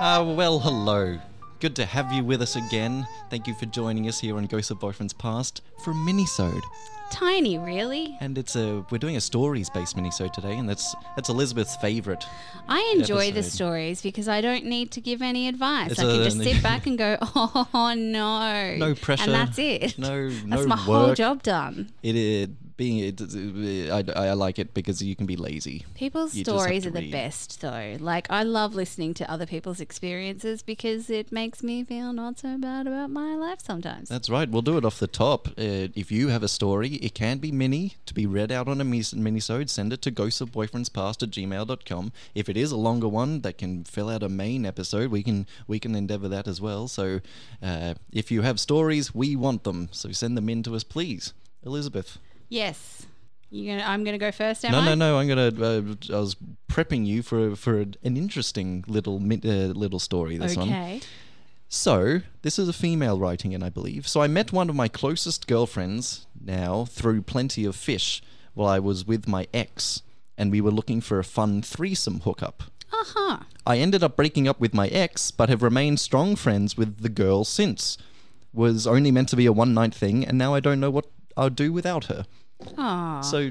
Uh, well, hello. Good to have you with us again. Thank you for joining us here on Ghosts of Boyfriends Past for a minisode. Tiny, really. And it's a we're doing a stories-based minisode today, and that's that's Elizabeth's favourite. I enjoy the stories because I don't need to give any advice. It's I can a- just sit back and go, oh no. No pressure. And that's it. No, That's no my whole job done. It, it being it, I, I like it because you can be lazy. People's You stories are the read. best, though. Like, I love listening to other people's experiences because it makes me feel not so bad about my life sometimes. That's right. We'll do it off the top. Uh, if you have a story, it can be mini to be read out on a minisode. Send it to ghostsofboyfriendspast at gmail.com. If it is a longer one that can fill out a main episode, we can we can endeavour that as well. So uh, if you have stories, we want them. So send them in to us, please. Elizabeth. Yes. You gonna, I'm going to go first, am no, I? no, no. I'm gonna. Uh, I was prepping you for for an interesting little uh, little story. This one. Okay. So, this is a female writing in, I believe. So, I met one of my closest girlfriends now through Plenty of Fish while I was with my ex, and we were looking for a fun threesome hookup. Uh huh. I ended up breaking up with my ex, but have remained strong friends with the girl since. Was only meant to be a one night thing, and now I don't know what I'll do without her. Aw. So,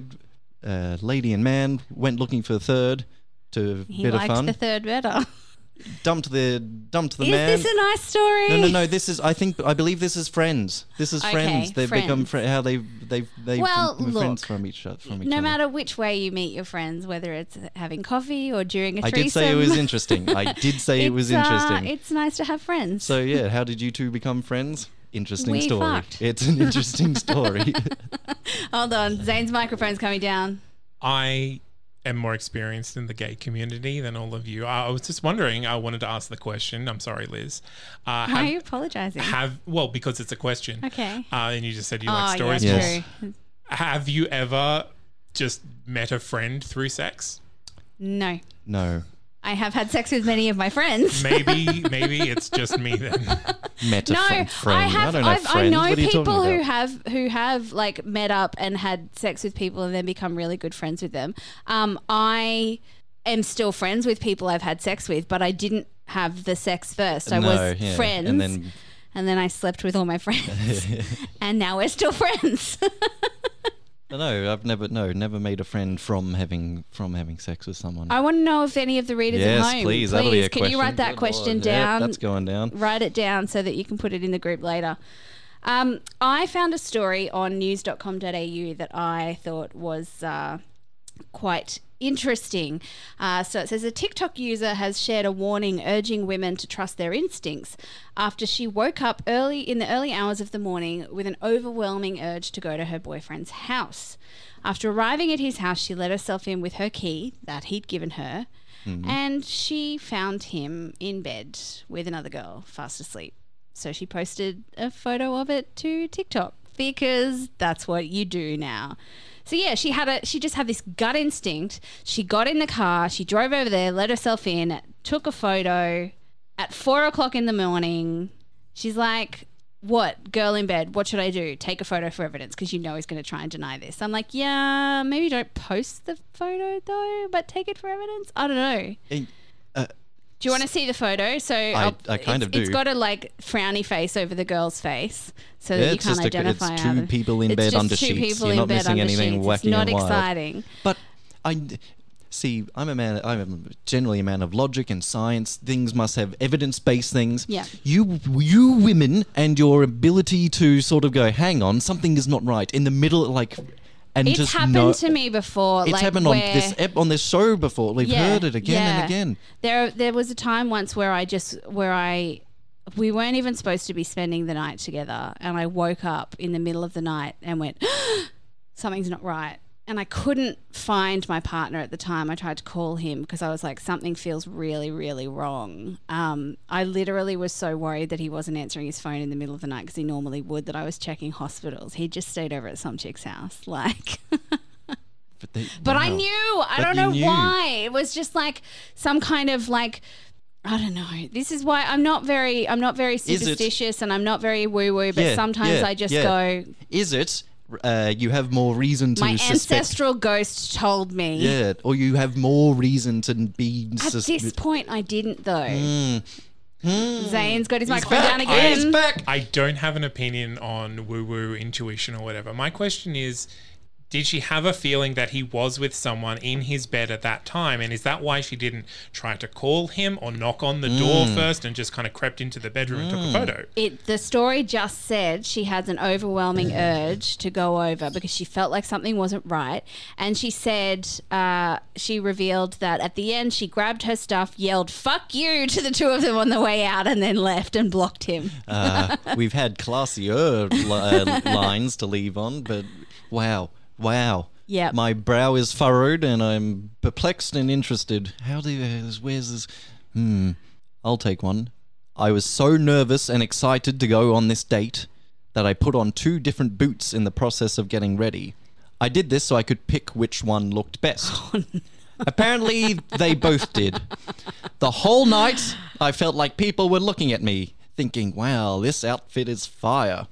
uh, lady and man went looking for a third to he bit of liked fun. the third better. dumped the dumped the Is man. this a nice story? No, no, no. This is. I think. I believe this is friends. This is Okay, friends. They've become friends. how they've they've they've Well, become friends from each other. From each No other. matter which way you meet your friends, whether it's having coffee or during a I threesome. did say it was interesting. I did say it was uh, interesting. it's nice to have friends. so yeah, how did you two become friends? Interesting We story. fucked. It's an interesting story. Hold on, Zane's microphone's coming down. I am more experienced in the gay community than all of you. I I was just wondering. I wanted to ask the question. I'm sorry, Liz. Uh, Why are you apologizing? have well because it's a question. Okay. Uh, and you just said you oh, like stories. yeah, Yes. true. Have you ever just met a friend through sex? No. no, I have had sex with many of my friends. Maybe, maybe it's just me then. met a No, fri- friend. I have. don't know I've, I friends. know What are you talking people who about? have who have like met up and had sex with people and then become really good friends with them. Um, I am still friends with people I've had sex with, but I didn't have the sex first. I No, was yeah, friends, and then and then I slept with all my friends, and now we're still friends. No, I've never no never made a friend from having from having sex with someone. I want to know if any of the readers yes, at home, please. That'll be a can question. you write that Good question Lord. Yep, down? that's going down. write it down so that you can put it in the group later. Um, I found a story on news.com.au that I thought was uh, quite interesting. Uh, so it says a TikTok user has shared a warning urging women to trust their instincts after she woke up early in the early hours of the morning with an overwhelming urge to go to her boyfriend's house. After arriving at his house, she let herself in with her key that he'd given her, and she found him in bed with another girl, fast asleep. So she posted a photo of it to TikTok because that's what you do now. So yeah, she had a she just had this gut instinct. She got in the car, she drove over there, let herself in, took a photo at four o'clock in the morning. She's like, "What, girl in bed? What should I do? Take a photo for evidence because you know he's going to try and deny this." I'm like, "Yeah, maybe don't post the photo though, but take it for evidence." I don't know. Uh, Do you want to see the photo? So I, I kind of It's do. got a like frowny face over the girl's face, so that Yeah, you it's can't just a- identify. it's two the- people in it's bed just under two sheets. people You're in not bed missing under anything sheets. wacky It's not and wild. exciting. But I see. I'm a man. I'm generally a man of logic and science. Things must have evidence-based things. Yeah. You, you women, and your ability to sort of go, hang on, something is not right in the middle, like, and It's just happened know- to me before. It's like happened on this ep- on this show before. We've heard it again yeah. and again. There, there was a time once where I just where I we weren't even supposed to be spending the night together, and I woke up in the middle of the night and went, something's not right. And I couldn't find my partner at the time. I tried to call him because I was like, something feels really, really wrong. Um, I literally was so worried that he wasn't answering his phone in the middle of the night because he normally would. That I was checking hospitals. He just stayed over at some chick's house, like. But, they, But I knew. I But don't know knew. why. It was just like some kind of like I don't know. This is why I'm not very I'm not very superstitious and I'm not very woo woo, but Yeah, sometimes yeah, I just yeah. go Is it? Uh, you have more reason to my suspect. ancestral ghost told me. Yeah, or you have more reason to be. At sus- this point I didn't though. Mm. Zane's got his microphone down He's again. back. I don't have an opinion on woo woo intuition or whatever. My question is did she have a feeling that he was with someone in his bed at that time? And is that why she didn't try to call him or knock on the door Mm. first and just kind of crept into the bedroom and took a photo? It, the story just said she has an overwhelming urge to go over because she felt like something wasn't right. And she said, uh, she revealed that at the end, she grabbed her stuff, yelled, fuck you to the two of them on the way out, and then left and blocked him. Uh, we've had classier li- uh, lines to leave on, but wow, wow. Yeah. My brow is furrowed and I'm perplexed and interested. How do you, where's this? Hmm. I'll take one. I was so nervous and excited to go on this date that I put on two different boots in the process of getting ready. I did this so I could pick which one looked best. Apparently, they both did. The whole night, I felt like people were looking at me, thinking, wow, this outfit is fire.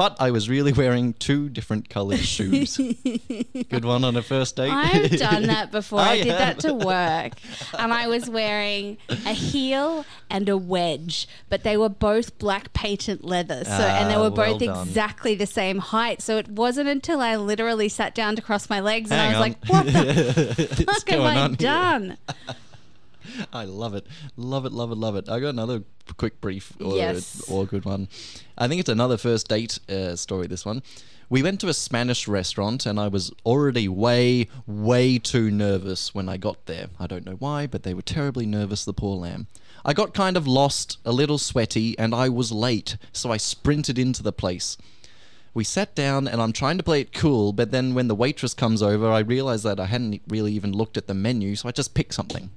But I was really wearing two different colored shoes. Good one on a first date. I've done that before. I, I did that to work. And I was wearing a heel and a wedge, but they were both black patent leather. So and they Ah, were both done. exactly the same height. So it wasn't until I literally sat down to cross my legs and I was on. like, what the fuck have I done? I love it. Love it, love it, love it. I got another quick brief or, Yes. or good one. I think it's another first date uh, story, this one. We went to a Spanish restaurant and I was already way, way too nervous when I got there. I don't know why, but they were terribly nervous, the poor lamb. I got kind of lost, a little sweaty, and I was late, so I sprinted into the place. We sat down and I'm trying to play it cool, but then when the waitress comes over, I realize that I hadn't really even looked at the menu, so I just picked something.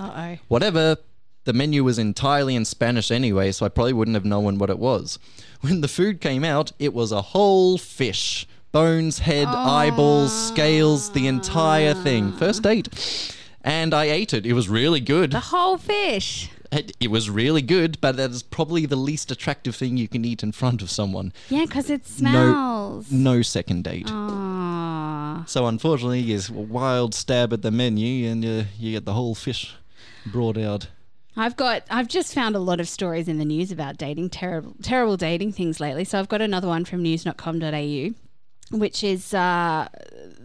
Uh oh. Whatever. The menu was entirely in Spanish anyway, so I probably wouldn't have known what it was. When the food came out, it was a whole fish. Bones, head, eyeballs, scales, the entire thing. First date. And I ate it. It was really good. The whole fish. It, it was really good, but that is probably the least attractive thing you can eat in front of someone. Yeah, because it No, smells. no second date. Aw. So unfortunately, yes, a wild stab at the menu, and uh, you get the whole fish out. I've got I've just found a lot of stories in the news about dating terrible terrible dating things lately. So I've got another one from news.com.au which is uh,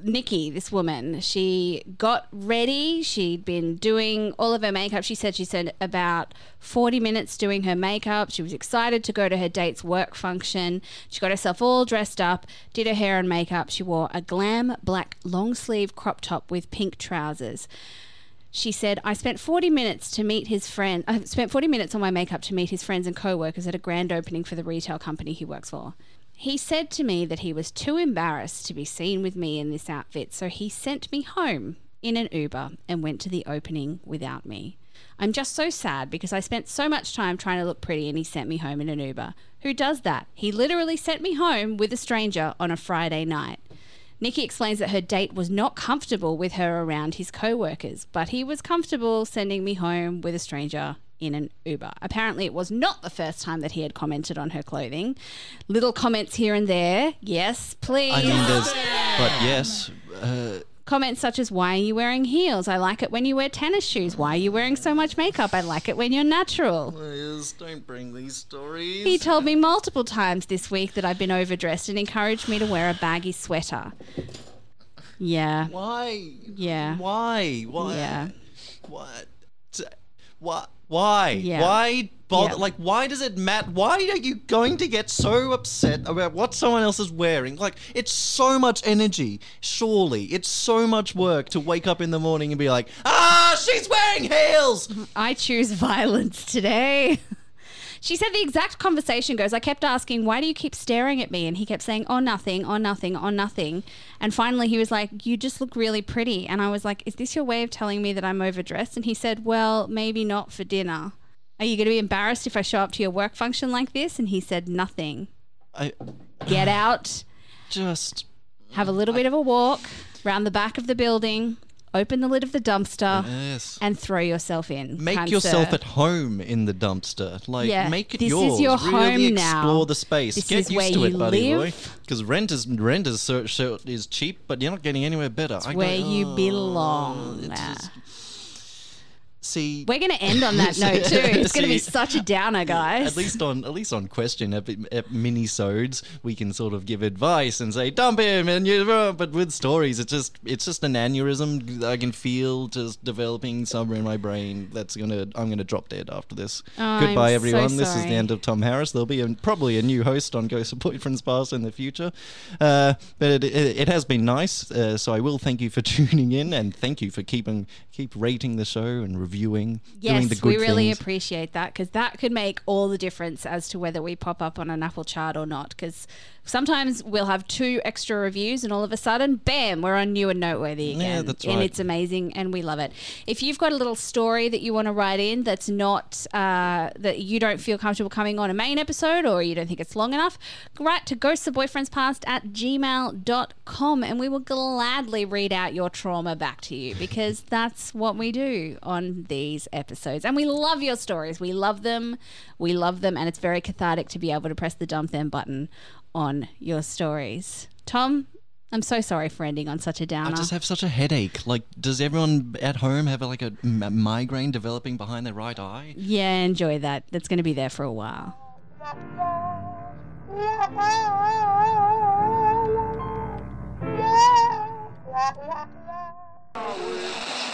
Nikki, this woman. She got ready. She'd been doing all of her makeup. She said she spent about 40 minutes doing her makeup. She was excited to go to her date's work function. She got herself all dressed up, did her hair and makeup. She wore a glam black long sleeve crop top with pink trousers. She said, I spent 40 minutes to meet his friend. I spent 40 minutes on my makeup to meet his friends and co workers at a grand opening for the retail company he works for. He said to me that he was too embarrassed to be seen with me in this outfit, so he sent me home in an Uber and went to the opening without me. I'm just so sad because I spent so much time trying to look pretty and he sent me home in an Uber. Who does that? He literally sent me home with a stranger on a Friday night. Nikki explains that her date was not comfortable with her around his co workers, but he was comfortable sending me home with a stranger in an Uber. Apparently, it was not the first time that he had commented on her clothing. Little comments here and there. Yes, please. I mean, there's, but yes, uh, Comments such as, Why are you wearing heels? I like it when you wear tennis shoes. Why are you wearing so much makeup? I like it when you're natural. please don't bring these stories. He told me multiple times this week that I've been overdressed and encouraged me to wear a baggy sweater. Yeah. Why? Yeah. Why? Why? Yeah. What? What? Why? Yeah. Why bother? Yeah. Like, why does it matter? Why are you going to get so upset about what someone else is wearing? Like, it's so much energy. Surely, it's so much work to wake up in the morning and be like, ah, she's wearing heels. I choose violence today. She said the exact conversation goes, I kept asking, why do you keep staring at me? And he kept saying, oh, nothing, oh, nothing, oh, nothing. And finally he was like, you just look really pretty. And I was like, is this your way of telling me that I'm overdressed? And he said, well, maybe not for dinner. Are you going to be embarrassed if I show up to your work function like this? And he said, nothing. I Get out, just. have a little bit of a walk round the back of the building, open the lid of the dumpster, Yes. and throw yourself in. Make kind yourself sir. at home in the dumpster. Like, Yeah, make it this is yours. your really home now. explore the space. This Get is used where to you it, buddy boy. Because rent is rent is so, so is cheap, but you're not getting anywhere better. I where go, you "Oh, belong. it's just- See, We're going to end on that note too. It's going to be such a downer, guys. At least on at least on question ep- ep- mini-sodes, we can sort of give advice and say dump him and you. uh," But with stories, it's just it's just an aneurysm I can feel just developing somewhere in my brain. That's gonna I'm gonna drop dead after this. I'm Goodbye, so everyone. this is the end of Tom Harris. There'll be a, probably a new host on Ghost of Boyfriends Past in the future, uh, but it, it, it has been nice. Uh, so I will thank you for tuning in and thank you for keeping keep rating the show and reviewing. Doing the Yes, we really things. appreciate that because that could make all the difference as to whether we pop up on an Apple chart or not. Because sometimes we'll have two extra reviews, and all of a sudden, bam, we're on new and noteworthy again. Yeah, that's And it's amazing, and we love it. If you've got a little story that you want to write in that's not uh, that you don't feel comfortable coming on a main episode, or you don't think it's long enough, write to ghostsofboyfriendspast at gmail.com, and we will gladly read out your trauma back to you because that's what we do on these episodes. And we love your stories. We love them. We love them. And it's very cathartic to be able to press the dump them button on your stories. Tom, I'm so sorry for ending on such a downer. I just have such a headache. Like, does everyone at home have like a m- migraine developing behind their right eye? yeah, enjoy that. That's going to be there for a while.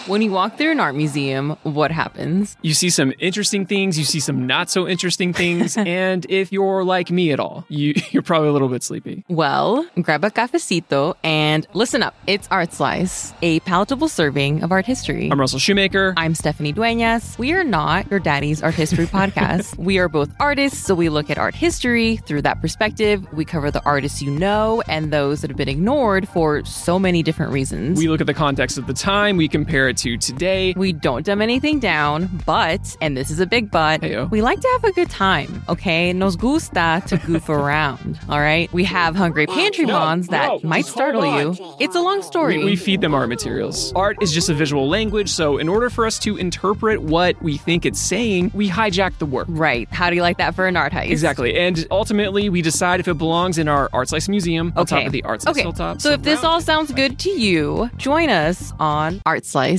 When you walk through an art museum, what happens? You see some interesting things, you see some not so interesting things, and if you're like me at all, you, you're probably a little bit sleepy. Well, grab a cafecito and listen up. It's Art Slice, a palatable serving of art history. I'm Russell Shoemaker. I'm Stephanie Duenas. We are not your daddy's art history podcast. We are both artists, so we look at art history through that perspective. We cover the artists you know and those that have been ignored for so many different reasons. We look at the context of the time, we compare it to today. We don't dumb anything down, but, and this is a big but, Heyo. we like to have a good time, okay? Nos gusta to goof around, all right? We have hungry pantry No, mons that no, might startle on. you. It's a long story. We, we feed them art materials. Art is just a visual language, so in order for us to interpret what we think it's saying, we hijack the work. right. How do you like that for an art heist? Exactly. And ultimately, we decide if it belongs in our Art Slice Museum on top of the Art Slice okay. Hilltop. So if this all sounds good to you, join us on Art Slice,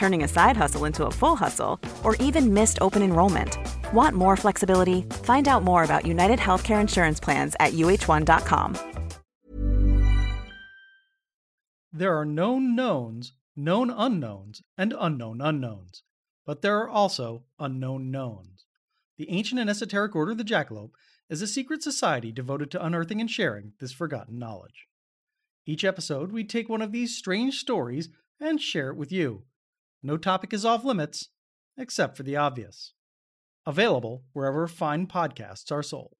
turning a side hustle into a full hustle, or even missed open enrollment. Want more flexibility? Find out more about United Healthcare Insurance Plans at uh1.com. There are known knowns, known unknowns, and unknown unknowns. But there are also unknown knowns. The ancient and esoteric Order of the Jackalope is a secret society devoted to unearthing and sharing this forgotten knowledge. Each episode, we take one of these strange stories and share it with you. No topic is off limits, except for the obvious. Available wherever fine podcasts are sold.